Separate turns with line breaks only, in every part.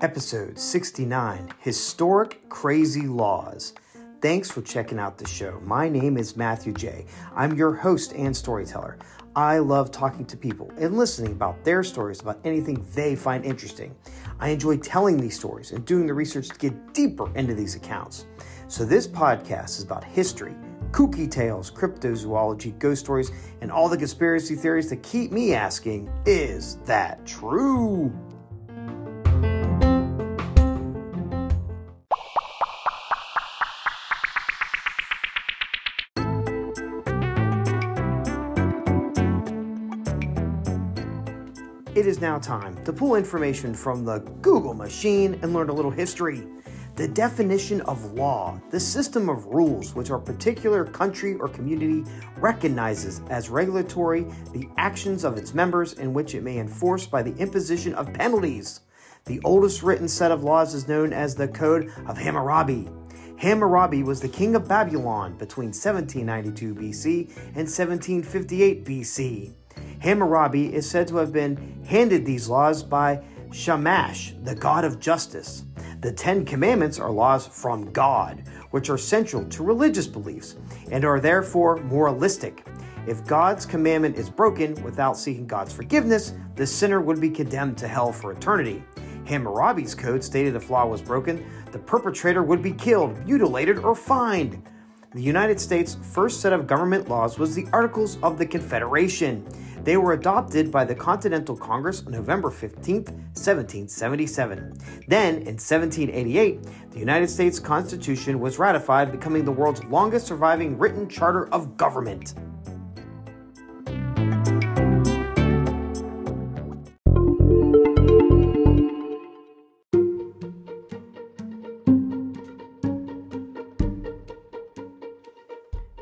Episode 69 Historic Crazy Laws. Thanks for checking out the show. My name is Matthew J. I'm your host and storyteller. I love talking to people and listening about their stories about anything they find interesting. I enjoy telling these stories and doing the research to get deeper into these accounts. So, this podcast is about history, kooky tales, cryptozoology, ghost stories, and all the conspiracy theories that keep me asking, is that true? It is now time to pull information from the Google machine and learn a little history. The definition of law, the system of rules which our particular country or community recognizes as regulatory, the actions of its members in which it may enforce by the imposition of penalties. The oldest written set of laws is known as the Code of Hammurabi. Hammurabi was the king of Babylon between 1792 BC and 1758 BC. Hammurabi is said to have been handed these laws by Shamash, the god of justice. The Ten Commandments are laws from God, which are central to religious beliefs and are therefore moralistic. If God's commandment is broken without seeking God's forgiveness, the sinner would be condemned to hell for eternity. Hammurabi's code stated if law was broken, the perpetrator would be killed, mutilated, or fined. The United States' first set of government laws was the Articles of the Confederation. They were adopted by the Continental Congress on November 15, 1777. Then, in 1788, the United States Constitution was ratified, becoming the world's longest surviving written charter of government.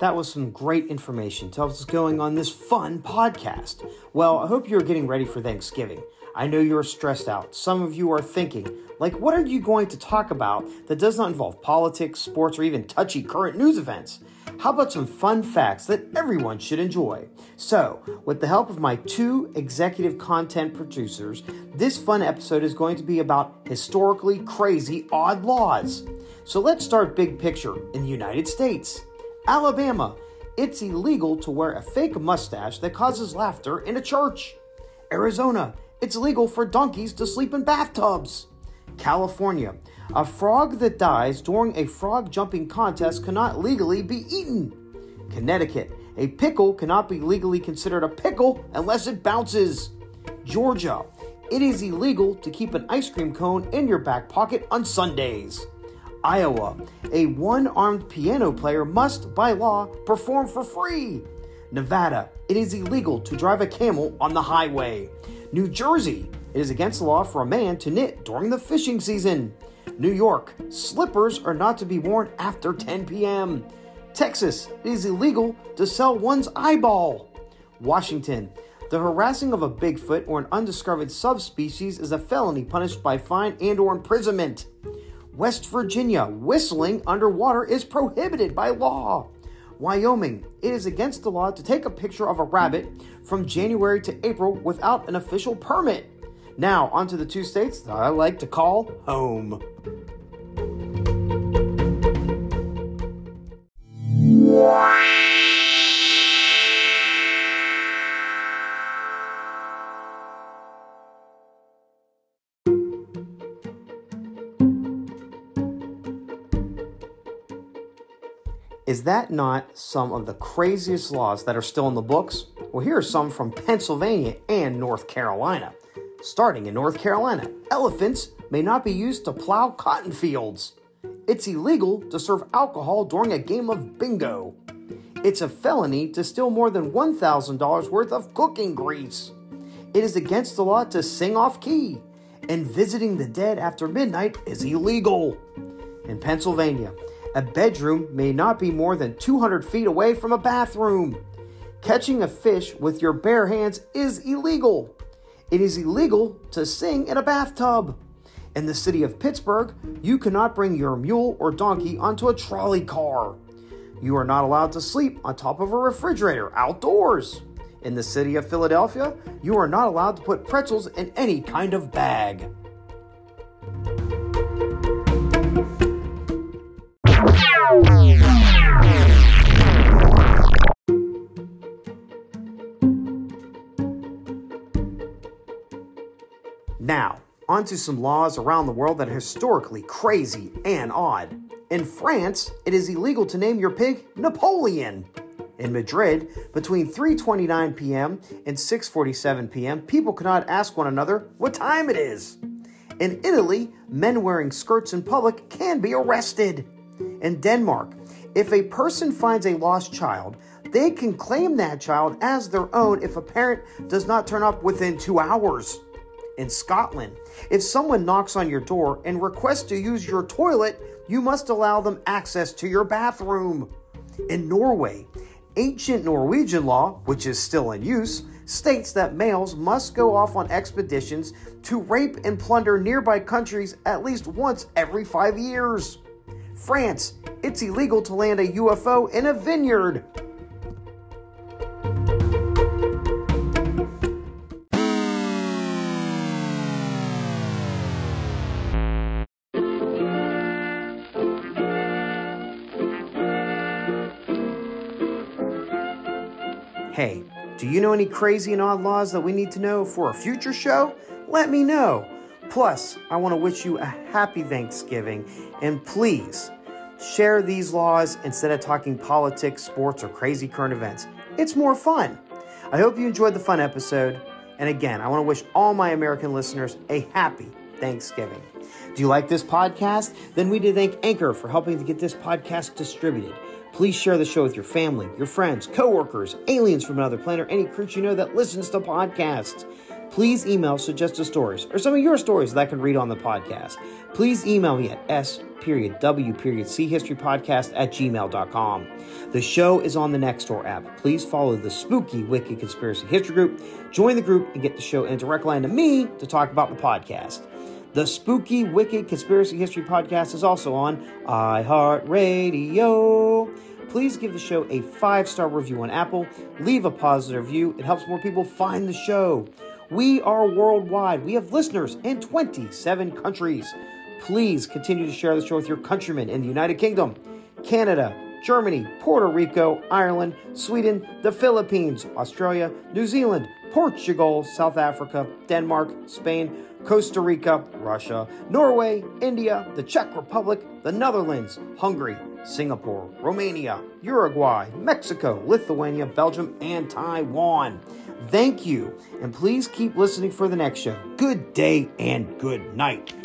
That was some great information to help us going on this fun podcast. Well, I hope you're getting ready for Thanksgiving. I know you're stressed out. Some of you are thinking, like, what are you going to talk about that does not involve politics, sports, or even touchy current news events? How about some fun facts that everyone should enjoy? So, with the help of my two executive content producers, this fun episode is going to be about historically crazy odd laws. So, let's start big picture in the United States. Alabama, it's illegal to wear a fake mustache that causes laughter in a church. Arizona, it's legal for donkeys to sleep in bathtubs. California, a frog that dies during a frog jumping contest cannot legally be eaten. Connecticut, a pickle cannot be legally considered a pickle unless it bounces. Georgia, it is illegal to keep an ice cream cone in your back pocket on Sundays. Iowa, a one armed piano player must, by law, perform for free. Nevada, it is illegal to drive a camel on the highway. New Jersey, it is against the law for a man to knit during the fishing season. New York, slippers are not to be worn after 10 p.m. Texas, it is illegal to sell one's eyeball. Washington, the harassing of a Bigfoot or an undiscovered subspecies is a felony punished by fine and or imprisonment. West Virginia, whistling underwater is prohibited by law. Wyoming, it is against the law to take a picture of a rabbit from January to April without an official permit. Now, onto the two states that I like to call home. Is that not some of the craziest laws that are still in the books? Well, here are some from Pennsylvania and North Carolina. Starting in North Carolina, elephants may not be used to plow cotton fields. It's illegal to serve alcohol during a game of bingo. It's a felony to steal more than $1,000 worth of cooking grease. It is against the law to sing off key. And visiting the dead after midnight is illegal. In Pennsylvania, a bedroom may not be more than 200 feet away from a bathroom. Catching a fish with your bare hands is illegal. It is illegal to sing in a bathtub. In the city of Pittsburgh, you cannot bring your mule or donkey onto a trolley car. You are not allowed to sleep on top of a refrigerator outdoors. In the city of Philadelphia, you are not allowed to put pretzels in any kind of bag. Now, onto some laws around the world that are historically crazy and odd. In France, it is illegal to name your pig Napoleon. In Madrid, between 3:29 p.m. and 6:47 p.m., people cannot ask one another what time it is. In Italy, men wearing skirts in public can be arrested. In Denmark, if a person finds a lost child, they can claim that child as their own if a parent does not turn up within 2 hours in Scotland. If someone knocks on your door and requests to use your toilet, you must allow them access to your bathroom. In Norway, ancient Norwegian law, which is still in use, states that males must go off on expeditions to rape and plunder nearby countries at least once every five years. France, it's illegal to land a UFO in a vineyard. Hey, do you know any crazy and odd laws that we need to know for a future show? Let me know. Plus, I want to wish you a happy Thanksgiving and please share these laws instead of talking politics, sports, or crazy current events. It's more fun. I hope you enjoyed the fun episode. And again, I want to wish all my American listeners a happy Thanksgiving. Do you like this podcast? Then we need to thank Anchor for helping to get this podcast distributed. Please share the show with your family, your friends, coworkers, aliens from another planet, or any creature you know that listens to podcasts. Please email suggested stories or some of your stories that I can read on the podcast. Please email me at s period w period c history podcast at gmail.com. The show is on the Nextdoor app. Please follow the spooky wicked conspiracy history group, join the group, and get the show in direct line to me to talk about the podcast. The Spooky Wicked Conspiracy History Podcast is also on iHeartRadio. Please give the show a five star review on Apple. Leave a positive review, it helps more people find the show. We are worldwide, we have listeners in 27 countries. Please continue to share the show with your countrymen in the United Kingdom, Canada, Germany, Puerto Rico, Ireland, Sweden, the Philippines, Australia, New Zealand, Portugal, South Africa, Denmark, Spain, Costa Rica, Russia, Norway, India, the Czech Republic, the Netherlands, Hungary, Singapore, Romania, Uruguay, Mexico, Lithuania, Belgium, and Taiwan. Thank you, and please keep listening for the next show. Good day and good night.